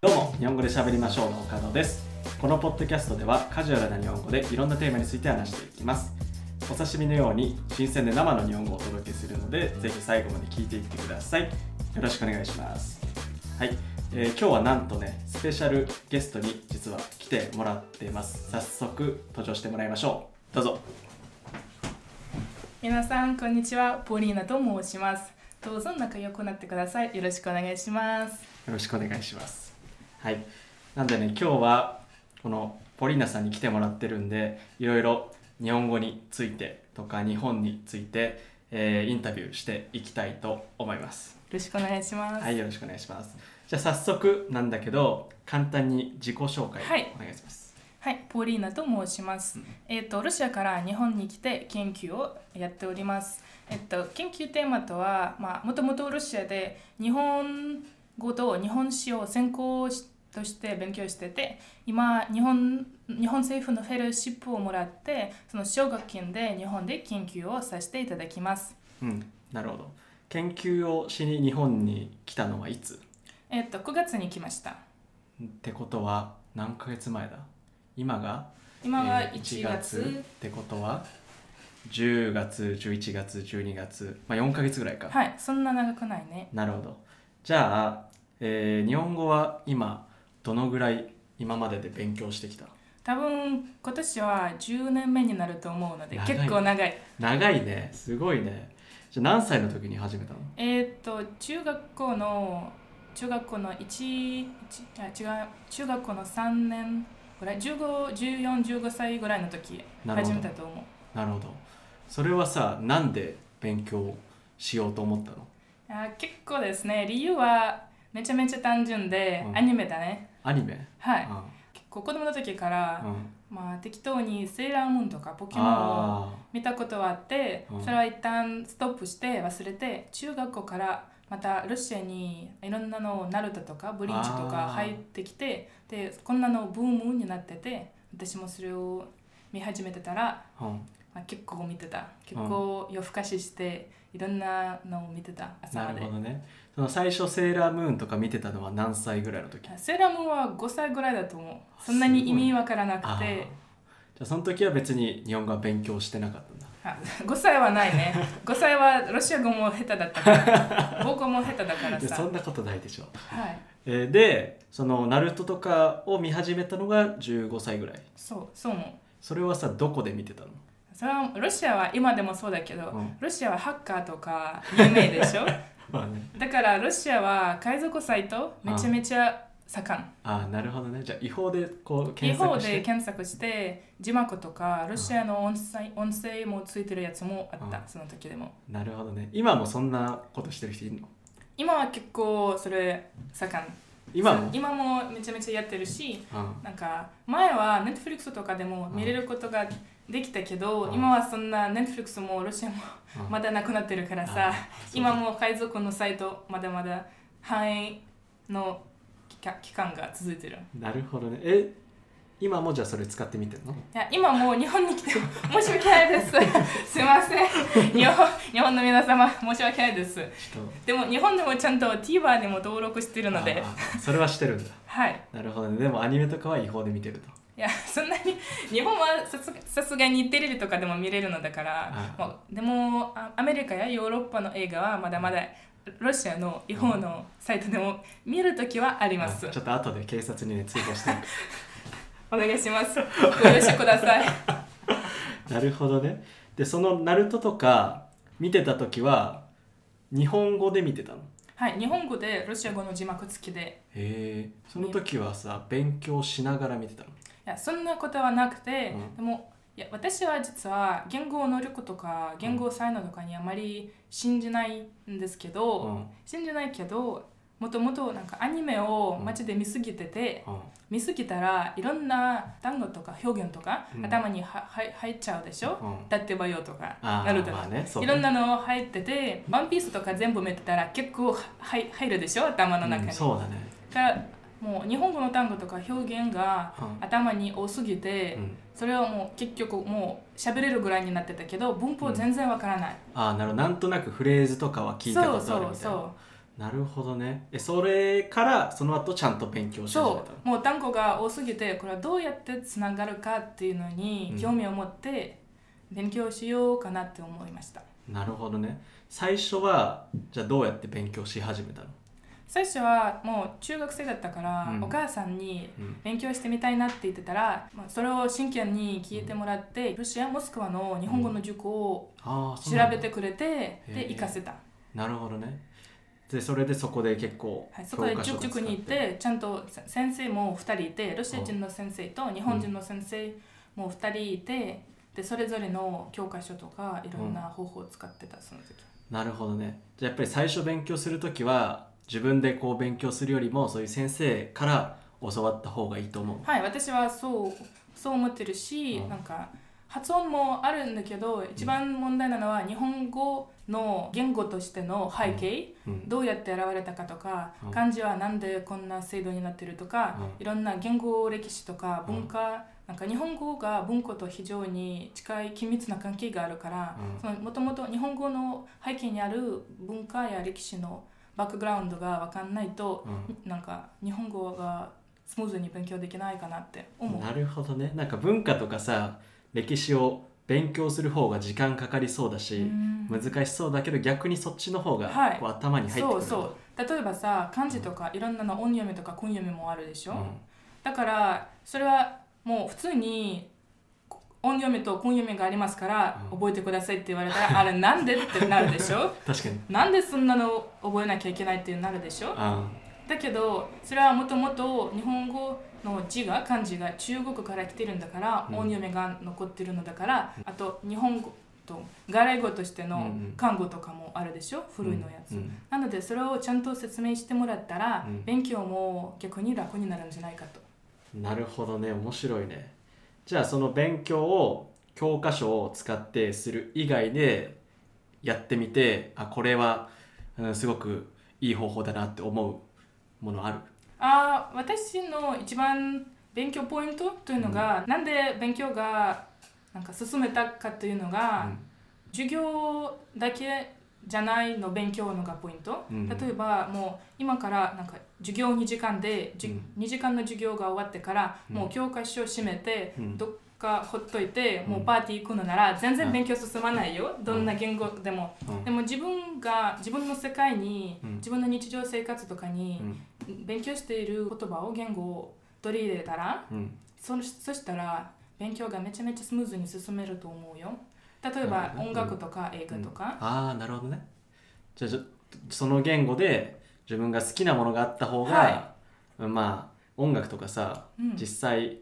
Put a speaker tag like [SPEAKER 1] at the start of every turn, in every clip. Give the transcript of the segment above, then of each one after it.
[SPEAKER 1] どうも日本語で喋りましょうの岡野です。このポッドキャストではカジュアルな日本語でいろんなテーマについて話していきます。お刺身のように新鮮で生の日本語をお届けするのでぜひ最後まで聞いていってください。よろしくお願いします。はい、えー今日はなんとねスペシャルゲストに実は来てもらっています。早速登場してもらいましょう。どうぞ。
[SPEAKER 2] 皆さんこんにちは。ポリーナと申します。どうぞ仲良くなってください。よろしくお願いします。
[SPEAKER 1] よろしくお願いします。はい。なんでね、今日はこのポリーナさんに来てもらってるんで、いろいろ日本語についてとか日本について、えーインタビューしていきたいと思います。
[SPEAKER 2] よろしくお願いします、
[SPEAKER 1] はい、よろしくお願いします。じゃあ早速なんだけど、簡単に自己紹介
[SPEAKER 2] はい
[SPEAKER 1] お願いします。
[SPEAKER 2] はい、ポリーナと申します。えっ、と、ロシアから日本に来て研究をやっております。えっ、と、研究テーマとは、まともとロシアで日本語と日本史を専攻しとして勉強してて、今、日本日本政府のフェローシップをもらって、その奨学金で日本で研究をさせていただきます。
[SPEAKER 1] うん、なるほど。研究をしに日本に来たのはいつ？
[SPEAKER 2] えっ、と、9月に来ました。
[SPEAKER 1] ってことは何ヶ月前だ？今が
[SPEAKER 2] 今が
[SPEAKER 1] えー
[SPEAKER 2] 1月、
[SPEAKER 1] ってことは10月11月12月まあ4ヶ月ぐらいか、
[SPEAKER 2] はい、そんな長くないね。
[SPEAKER 1] なるほどじゃあ、えー日本語は今どのぐらい今までで勉強してきた？
[SPEAKER 2] 多分今年は10年目になると思うので結構長い。
[SPEAKER 1] 長いね。すごいね。じゃあ何歳の時に始めたの？
[SPEAKER 2] えーっと中学校の中学校の1一あ違う中学校の3年ぐらい151415歳ぐらいの時始めたと思う。
[SPEAKER 1] なるほど。それはさなんで勉強しようと思ったの？
[SPEAKER 2] あ結構ですね。理由はめちゃめちゃ単純で、
[SPEAKER 1] うん。
[SPEAKER 2] アニメだね。
[SPEAKER 1] アニメ？
[SPEAKER 2] はい、
[SPEAKER 1] うん。
[SPEAKER 2] 結構子供の時から、
[SPEAKER 1] うん。
[SPEAKER 2] まあ適当にセーラームーンとかポケモンを
[SPEAKER 1] あ
[SPEAKER 2] 見たことはあって、
[SPEAKER 1] うん。
[SPEAKER 2] それは一旦ストップして忘れて中学校からまたロシアにいろんなのナルトとかブリーチとか
[SPEAKER 1] あー。
[SPEAKER 2] 入ってきてでこんなのブームになってて私もそれを見始めてたら、
[SPEAKER 1] ーうん。
[SPEAKER 2] まあ、結構見てた。結構夜更かししていろんなのを見てた朝
[SPEAKER 1] な
[SPEAKER 2] まで。
[SPEAKER 1] るほどね最初セーラームーンとか見てたのは何歳ぐらいの時？
[SPEAKER 2] セーラームーンは5歳ぐらいだと思う。そんなに意味わからなくて。
[SPEAKER 1] じゃあその時は別に日本語は勉強してなかったんだ。
[SPEAKER 2] あ5歳はないね。5歳はロシア語も下手だったから。母語も下手だからさ。
[SPEAKER 1] そんなことないでしょ、
[SPEAKER 2] はい。
[SPEAKER 1] えーでそのナルトとかを見始めたのが15歳ぐらい。
[SPEAKER 2] そうそう思う。
[SPEAKER 1] それはさどこで見てたの？
[SPEAKER 2] それはロシアは今でもそうだけど、
[SPEAKER 1] うん。
[SPEAKER 2] ロシアはハッカーとか有名でしょ？だからロシアは海賊サイトめちゃめちゃ盛ん。
[SPEAKER 1] ああなるほどね。じゃあ違法でこう
[SPEAKER 2] 違法
[SPEAKER 1] 検索して。
[SPEAKER 2] で検索して字幕とかロシアの音声音声もついてるやつもあった、
[SPEAKER 1] うん。
[SPEAKER 2] その時でも。
[SPEAKER 1] なるほどね。今もそんなことしてる人いるの？
[SPEAKER 2] 今は結構それ盛ん
[SPEAKER 1] 今も？
[SPEAKER 2] 今もめちゃめちゃやってるし
[SPEAKER 1] うん。
[SPEAKER 2] なんか前は Netflix とかでも見れることができたけど、
[SPEAKER 1] うん。
[SPEAKER 2] 今はそんな Netflix もロシアも
[SPEAKER 1] うん。
[SPEAKER 2] まだなくなってるから
[SPEAKER 1] あ
[SPEAKER 2] さ、今も海賊のサイトまだまだ繁栄の期間期間が続いてる。
[SPEAKER 1] なるほどね。え今もじゃあそれ使ってみてるの？
[SPEAKER 2] いや今もう日本に来て 申し訳ないです。すいません。日本日本の皆様申し訳ないです。でも日本でもちゃんと TVer にも登録してる
[SPEAKER 1] と
[SPEAKER 2] ので。
[SPEAKER 1] それはしてるんだ。
[SPEAKER 2] はい。
[SPEAKER 1] なるほどね。でもアニメとかは違法で見てると。
[SPEAKER 2] いやそんなに日本はさすがにテレビとかでも見れるのだから
[SPEAKER 1] あ
[SPEAKER 2] もうでもあアメリカやヨーロッパの映画はまだまだロシアの違法のサイトでも見るときはあります。
[SPEAKER 1] あちょっと後で警察にね通報して
[SPEAKER 2] お願いします。ご容赦ください。
[SPEAKER 1] なるほどね。でそのナルトとか見てた時は日本語で見てたの？
[SPEAKER 2] はい日本語でロシア語の字幕付きで。
[SPEAKER 1] へえ。その時はさ勉強しながら見てたの？
[SPEAKER 2] いやそんなことはなくて、
[SPEAKER 1] うん。
[SPEAKER 2] でもいや私は実は言語能力とか言語才能とかにあまり信じないんですけど、
[SPEAKER 1] うん。
[SPEAKER 2] 信じないけどもともとなんかアニメを街で見すぎてて、
[SPEAKER 1] うん。
[SPEAKER 2] 見すぎたらいろんな単語とか表現とか、
[SPEAKER 1] うん。
[SPEAKER 2] 頭にはは入っちゃうでしょ、
[SPEAKER 1] うん。
[SPEAKER 2] だってばよとかなるとか、
[SPEAKER 1] まあね
[SPEAKER 2] いろんなの入っててワンピースとか全部見てたら結構ははい入るでしょ？頭の中に、
[SPEAKER 1] うんそうだね。
[SPEAKER 2] だからもう日本語の単語とか表現が
[SPEAKER 1] うん。
[SPEAKER 2] 頭に多すぎて、
[SPEAKER 1] うん。
[SPEAKER 2] それはもう結局もう喋れるぐらいになってたけど文法全然わからない、
[SPEAKER 1] ああなるほど。なんとなくフレーズとかは聞いたことあるみたいな。
[SPEAKER 2] そうそうそ
[SPEAKER 1] なるほどね。えそれからその後ちゃんと勉強し始めたの？
[SPEAKER 2] そう。もう単語が多すぎてこれはどうやってつながるかっていうのに
[SPEAKER 1] うん
[SPEAKER 2] 興味を持って勉強しようかなって思いました、
[SPEAKER 1] なるほどね。最初はじゃあどうやって勉強し始めたの、
[SPEAKER 2] 最初はもう中学生だったから、
[SPEAKER 1] うん。
[SPEAKER 2] お母さんに
[SPEAKER 1] うん。
[SPEAKER 2] 勉強してみたいなって言ってたら、まあ、それを真剣に聞いてもらって、ロシアモスクワの日本語の塾を調べてくれて、で行かせた、
[SPEAKER 1] なるほどねでそれでそこで結構
[SPEAKER 2] はい、そこで塾に行ってちゃんとせ先生も2人いてロシア人の先生と日本人の先生も2人いてでそれぞれの教科書とかいろんな方法を使ってたその時。
[SPEAKER 1] なるほどね。じゃあやっぱり最初勉強する時は自分でこう勉強するよりもそういう先生から教わった方がいいと思う。
[SPEAKER 2] はい私はそうそう思ってるし、
[SPEAKER 1] うん。
[SPEAKER 2] なんか発音もあるんだけど一番問題なのは日本語の言語としての背景、
[SPEAKER 1] うん。
[SPEAKER 2] どうやって現れたかとか、
[SPEAKER 1] うん。
[SPEAKER 2] 漢字はなんでこんな制度になってるとか、
[SPEAKER 1] うん。
[SPEAKER 2] いろんな言語歴史とか文化、なんか日本語が文化と非常に近い緊密な関係があるから
[SPEAKER 1] うん。
[SPEAKER 2] もともと日本語の背景にある文化や歴史のバックグラウンドが分かんないと、
[SPEAKER 1] う
[SPEAKER 2] なんか日本語がスムーズに勉強できないかなって思う。
[SPEAKER 1] なるほどね。なんか文化とかさ歴史を勉強する方が時間かかりそうだし、
[SPEAKER 2] うん。
[SPEAKER 1] 難しそうだけど逆にそっちの方が
[SPEAKER 2] はい。
[SPEAKER 1] こう頭に入ってくる。
[SPEAKER 2] そうそう。例えばさ漢字とかいろんなの音読みとか訓読みもあるでしょ、だからそれはもう普通に音読みと訓読みがありますから
[SPEAKER 1] うん。
[SPEAKER 2] 覚えてくださいって言われたらあれなんで？ってなるでしょ？
[SPEAKER 1] 確かに。
[SPEAKER 2] なんでそんなの覚えなきゃいけないってなるでしょ？
[SPEAKER 1] あ
[SPEAKER 2] だけどそれはもともと日本語の字が漢字が中国から来てるんだから、
[SPEAKER 1] うん。
[SPEAKER 2] 音読みが残ってるのだからあと日本語と外来語としての漢語とかもあるでしょ、古いのやつ、
[SPEAKER 1] うん。
[SPEAKER 2] なのでそれをちゃんと説明してもらったら、
[SPEAKER 1] うん。
[SPEAKER 2] 勉強も逆に楽になるんじゃないかと。
[SPEAKER 1] なるほどね。面白いね。じゃあその勉強を教科書を使ってする以外でやってみてあこれは、うん、すごくいい方法だなって思うものある？
[SPEAKER 2] あー私の一番勉強ポイントというのが、なんで勉強がなんか進めたかというのが、授業だけじゃないの勉強のがポイント、
[SPEAKER 1] うん。
[SPEAKER 2] 例えばもう今からなんか授業2時間で、
[SPEAKER 1] うん。
[SPEAKER 2] 2時間の授業が終わってから、
[SPEAKER 1] うん。
[SPEAKER 2] もう教科書を閉めて、
[SPEAKER 1] うん。
[SPEAKER 2] どっかほっといて、
[SPEAKER 1] うん。
[SPEAKER 2] もうパーティー行くのなら全
[SPEAKER 1] うん
[SPEAKER 2] 然勉強進まないよ、どんな言語でも、
[SPEAKER 1] うん。
[SPEAKER 2] でも自分が自分の世界に、
[SPEAKER 1] うん。
[SPEAKER 2] 自分の日常生活とかに
[SPEAKER 1] うん。
[SPEAKER 2] 勉強している言葉を言語を取り入れたら
[SPEAKER 1] うん。
[SPEAKER 2] そそしたら勉強がめちゃめちゃスムーズに進めると思うよ。例えば音楽とか映画とか、
[SPEAKER 1] ああなるほどね。じゃあその言語で自分が好きなものがあった方が、
[SPEAKER 2] は
[SPEAKER 1] まあ音楽とかさ、
[SPEAKER 2] うん。
[SPEAKER 1] 実際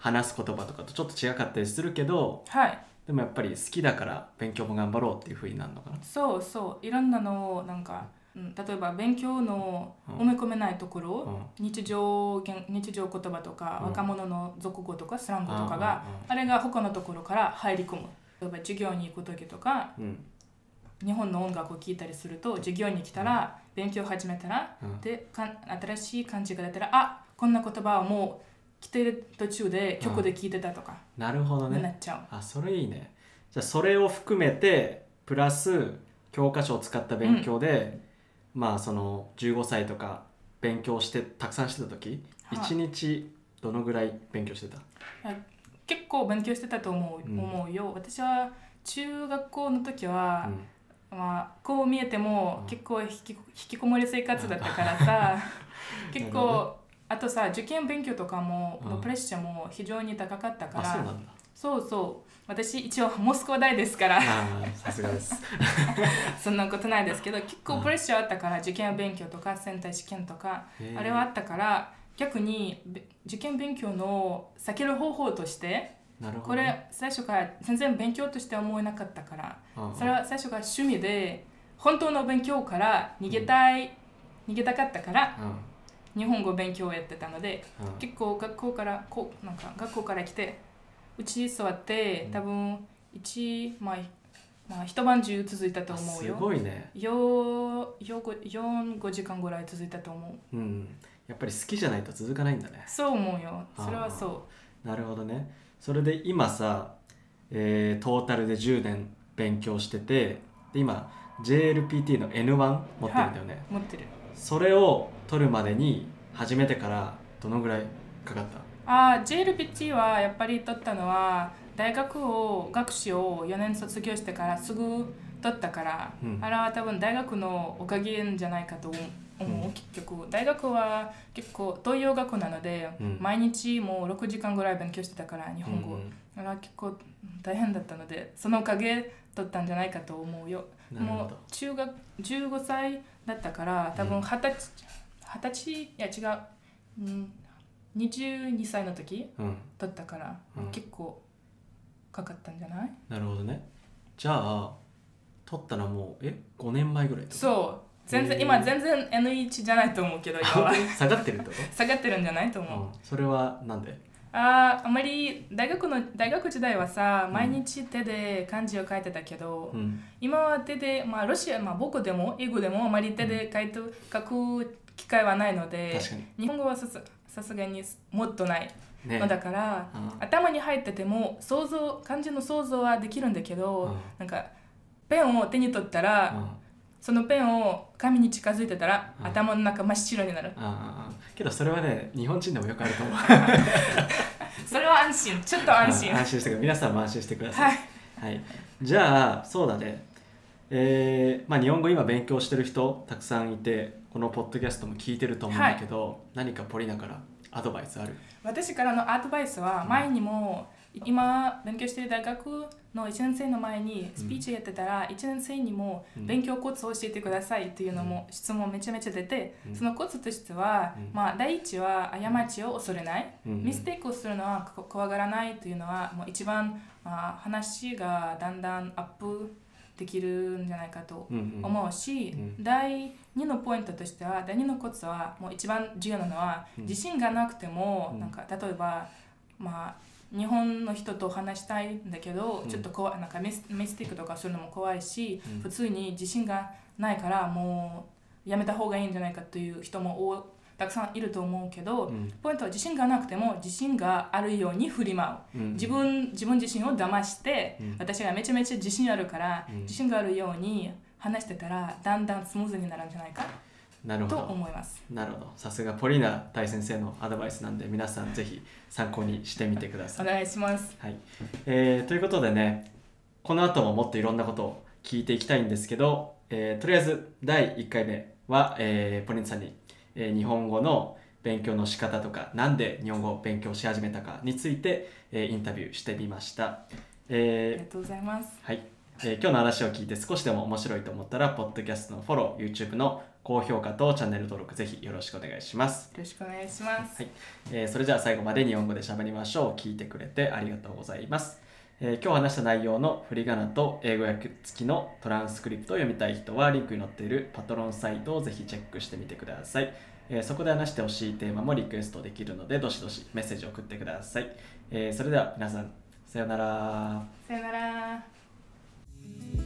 [SPEAKER 1] 話す言葉とかとちょっと違かったりするけど
[SPEAKER 2] はい。
[SPEAKER 1] でもやっぱり好きだから勉強も頑張ろうっていうふうになるのかな。
[SPEAKER 2] そうそう。いろんなのをなんか、うん、例えば勉強の
[SPEAKER 1] うん。
[SPEAKER 2] 埋め込めないところ、日常言日常言葉とか、
[SPEAKER 1] うん。
[SPEAKER 2] 若者の俗語とかスラングとか
[SPEAKER 1] うん
[SPEAKER 2] が、あれが他のところから入り込む。例えば授業に行く時とか
[SPEAKER 1] うん。
[SPEAKER 2] 日本の音楽を聴いたりすると授業に来たら、勉強始めたら、
[SPEAKER 1] うん。
[SPEAKER 2] でかん新しい漢字が出たらあこんな言葉はもう来てる途中で曲で聴いてたとか、
[SPEAKER 1] なるほどね。
[SPEAKER 2] になっちゃう。
[SPEAKER 1] あそれいいね。じゃあそれを含めてプラス教科書を使った勉強で、まあその15歳とか勉強してたくさんしてた時、
[SPEAKER 2] はい。
[SPEAKER 1] 1日どのぐらい勉強してた？
[SPEAKER 2] 結構勉強してたと思う,、
[SPEAKER 1] うん。
[SPEAKER 2] 思うよ。私は中学校の時は、
[SPEAKER 1] うん。
[SPEAKER 2] まあ、こう見えても
[SPEAKER 1] うん。
[SPEAKER 2] 結構引き引きこもり生活だったからさ結
[SPEAKER 1] なるほ
[SPEAKER 2] 構あとさ受験勉強とかも、
[SPEAKER 1] うん。
[SPEAKER 2] のプレッシャーも非常に高かったから。
[SPEAKER 1] あそうなんだ。
[SPEAKER 2] そうそう。私一応モスクワ大ですから。
[SPEAKER 1] さすがです。
[SPEAKER 2] そんなことないですけど結
[SPEAKER 1] うん
[SPEAKER 2] 構プレッシャーあったから受験勉強とかセンター試験とかあれはあったから逆にべ受験勉強の避ける方法としてこれ最初から全然勉強として思えなかったから
[SPEAKER 1] うんうん。
[SPEAKER 2] それは最初から趣味で本当の勉強から逃げたい、逃げたかったから日本語勉強をやってたので
[SPEAKER 1] うん。うん
[SPEAKER 2] 結構学校からこうなんか学校から来てうち座って
[SPEAKER 1] うん。
[SPEAKER 2] 多分一まあまあ一晩中続いたと思うよ。
[SPEAKER 1] ごいね。
[SPEAKER 2] よよご45時間ぐらい続いたと思う。
[SPEAKER 1] うん。やっぱり好きじゃないと続かないんだね。
[SPEAKER 2] そう思うよ。それはそ
[SPEAKER 1] なるほどね。それで今さ、えートータルで10年勉強しててで今 JLPT の N1 持ってるんだよね、
[SPEAKER 2] う持ってる
[SPEAKER 1] それを取るまでに始めてからどのぐらいかかった？
[SPEAKER 2] あ JLPT はやっぱり取ったのは大学を学士を4年卒業してからすぐ取ったから、
[SPEAKER 1] うん。
[SPEAKER 2] あれは多分大学のおかげじゃないかと思う、
[SPEAKER 1] うん
[SPEAKER 2] 結局大学は結構東洋学なので、
[SPEAKER 1] うん。
[SPEAKER 2] 毎日もう6時間ぐらい勉強してたから日本語、
[SPEAKER 1] うん
[SPEAKER 2] あれは結構大変だったのでそのおかげ取ったんじゃないかと思うよ。もう中学15歳だったから多分
[SPEAKER 1] うん。
[SPEAKER 2] 二十歳二十歳？いや違う、うん、22歳の時
[SPEAKER 1] うん。
[SPEAKER 2] 取ったから、
[SPEAKER 1] うん。
[SPEAKER 2] 結構かかったんじゃない？
[SPEAKER 1] なるほどね。じゃあ取ったのはもうえ？5年前ぐらい
[SPEAKER 2] そう全然今全然 N1 じゃないと思うけど今は。
[SPEAKER 1] 下がってるってこ
[SPEAKER 2] 下がってるんじゃないと
[SPEAKER 1] と、
[SPEAKER 2] 思う、
[SPEAKER 1] うん、それはなんで？
[SPEAKER 2] あーあまり大学の大学時代はさ
[SPEAKER 1] うん。
[SPEAKER 2] 毎日手で漢字を書いてたけど、
[SPEAKER 1] うん。
[SPEAKER 2] 今は手で、まあ、ロシア、まあ、僕でも英語でもあまり手で書いて書く機会はないので日本語はさすさすがにもっとない。
[SPEAKER 1] ね。
[SPEAKER 2] のだから、
[SPEAKER 1] うん。
[SPEAKER 2] 頭に入ってても想像漢字の想像はできるんだけど、
[SPEAKER 1] うん。
[SPEAKER 2] なんかペンを手に取ったら、
[SPEAKER 1] うん
[SPEAKER 2] そのペンを紙に近づいてたら、
[SPEAKER 1] うん。
[SPEAKER 2] 頭の中真っ白になる。
[SPEAKER 1] ああけどそれはね日本人でもよくあると思う。
[SPEAKER 2] それは安心。ちょっと安心。
[SPEAKER 1] あ安心してください。皆さんも安心してください。
[SPEAKER 2] はい。
[SPEAKER 1] はい、じゃあそうだね。えーまあ、日本語今勉強してる人たくさんいてこのポッドキャストも聞いてると思うんだけど、何かポリナからアドバイスある？
[SPEAKER 2] 私からのアドバイスは前にも、今勉強している大学の1年生の前にスピーチやってたら、1年生にも
[SPEAKER 1] うん。
[SPEAKER 2] 勉強コツを教えてくださいっていうのも質問めちゃめちゃ出て、
[SPEAKER 1] うん。
[SPEAKER 2] そのコツとしては、
[SPEAKER 1] うん。
[SPEAKER 2] まあ、第一は過ちを恐れない、
[SPEAKER 1] うん。
[SPEAKER 2] ミステイクをするのはこ怖がらないというのはもう一番、まあ、話がだんだんアップできるんじゃないかと
[SPEAKER 1] うんうん。
[SPEAKER 2] 思うし、
[SPEAKER 1] うん。
[SPEAKER 2] 第2のポイントとしては第2のコツはもう一番重要なのは、
[SPEAKER 1] うん。
[SPEAKER 2] 自信がなくても、
[SPEAKER 1] うん。
[SPEAKER 2] なんか例えばまあ日本の人と話したいんだけど、
[SPEAKER 1] うん。
[SPEAKER 2] ちょっと怖いなんかミスミスティックとかするのも怖いし、
[SPEAKER 1] うん。
[SPEAKER 2] 普通に自信がないからもうやめた方がいいんじゃないかという人も多たくさんいると思うけど、
[SPEAKER 1] うん。
[SPEAKER 2] ポイントは自信がなくても自信があるように振り舞う。
[SPEAKER 1] うん。
[SPEAKER 2] 自分自分自身を騙して、
[SPEAKER 1] うん。
[SPEAKER 2] 私がめちゃめちゃ自信あるから、
[SPEAKER 1] うん。
[SPEAKER 2] 自信があるように話してたらだんだんスムーズになるんじゃないか。と
[SPEAKER 1] なるほど
[SPEAKER 2] 思います。
[SPEAKER 1] なるほどさすがポリナ大先生のアドバイスなんで皆さんぜひ参考にしてみてください、
[SPEAKER 2] お願いします。
[SPEAKER 1] はいえーということでねこの後ももっといろんなことを聞いていきたいんですけど、えーとりあえず第1回目は、えーポリナさんに、えー日本語の勉強の仕方とかなんで日本語を勉強し始めたかについて、えーインタビューしてみました、
[SPEAKER 2] あ
[SPEAKER 1] えー
[SPEAKER 2] りがとうございます。
[SPEAKER 1] はい、えー今日の話を聞いて少しでも面白いと思ったら、ポッドキャストのフォロー、YouTube の高評価とチャンネル登録、ぜひよろしくお願いします。
[SPEAKER 2] よろしくお願いします。
[SPEAKER 1] はいえーそれじゃあ最後まで日本語で喋りましょう。聞いてくれてありがとうございます。えー今日話した内容の振り仮名と英語訳付きのトランスクリプトを読みたい人は、リンクに載っているパトロンサイトをぜひチェックしてみてください。えーそこで話してほしいテーマもリクエストできるので、どしどしメッセージを送ってください。えーそれでは皆さん、さようなら。
[SPEAKER 2] さよなら。Thank you.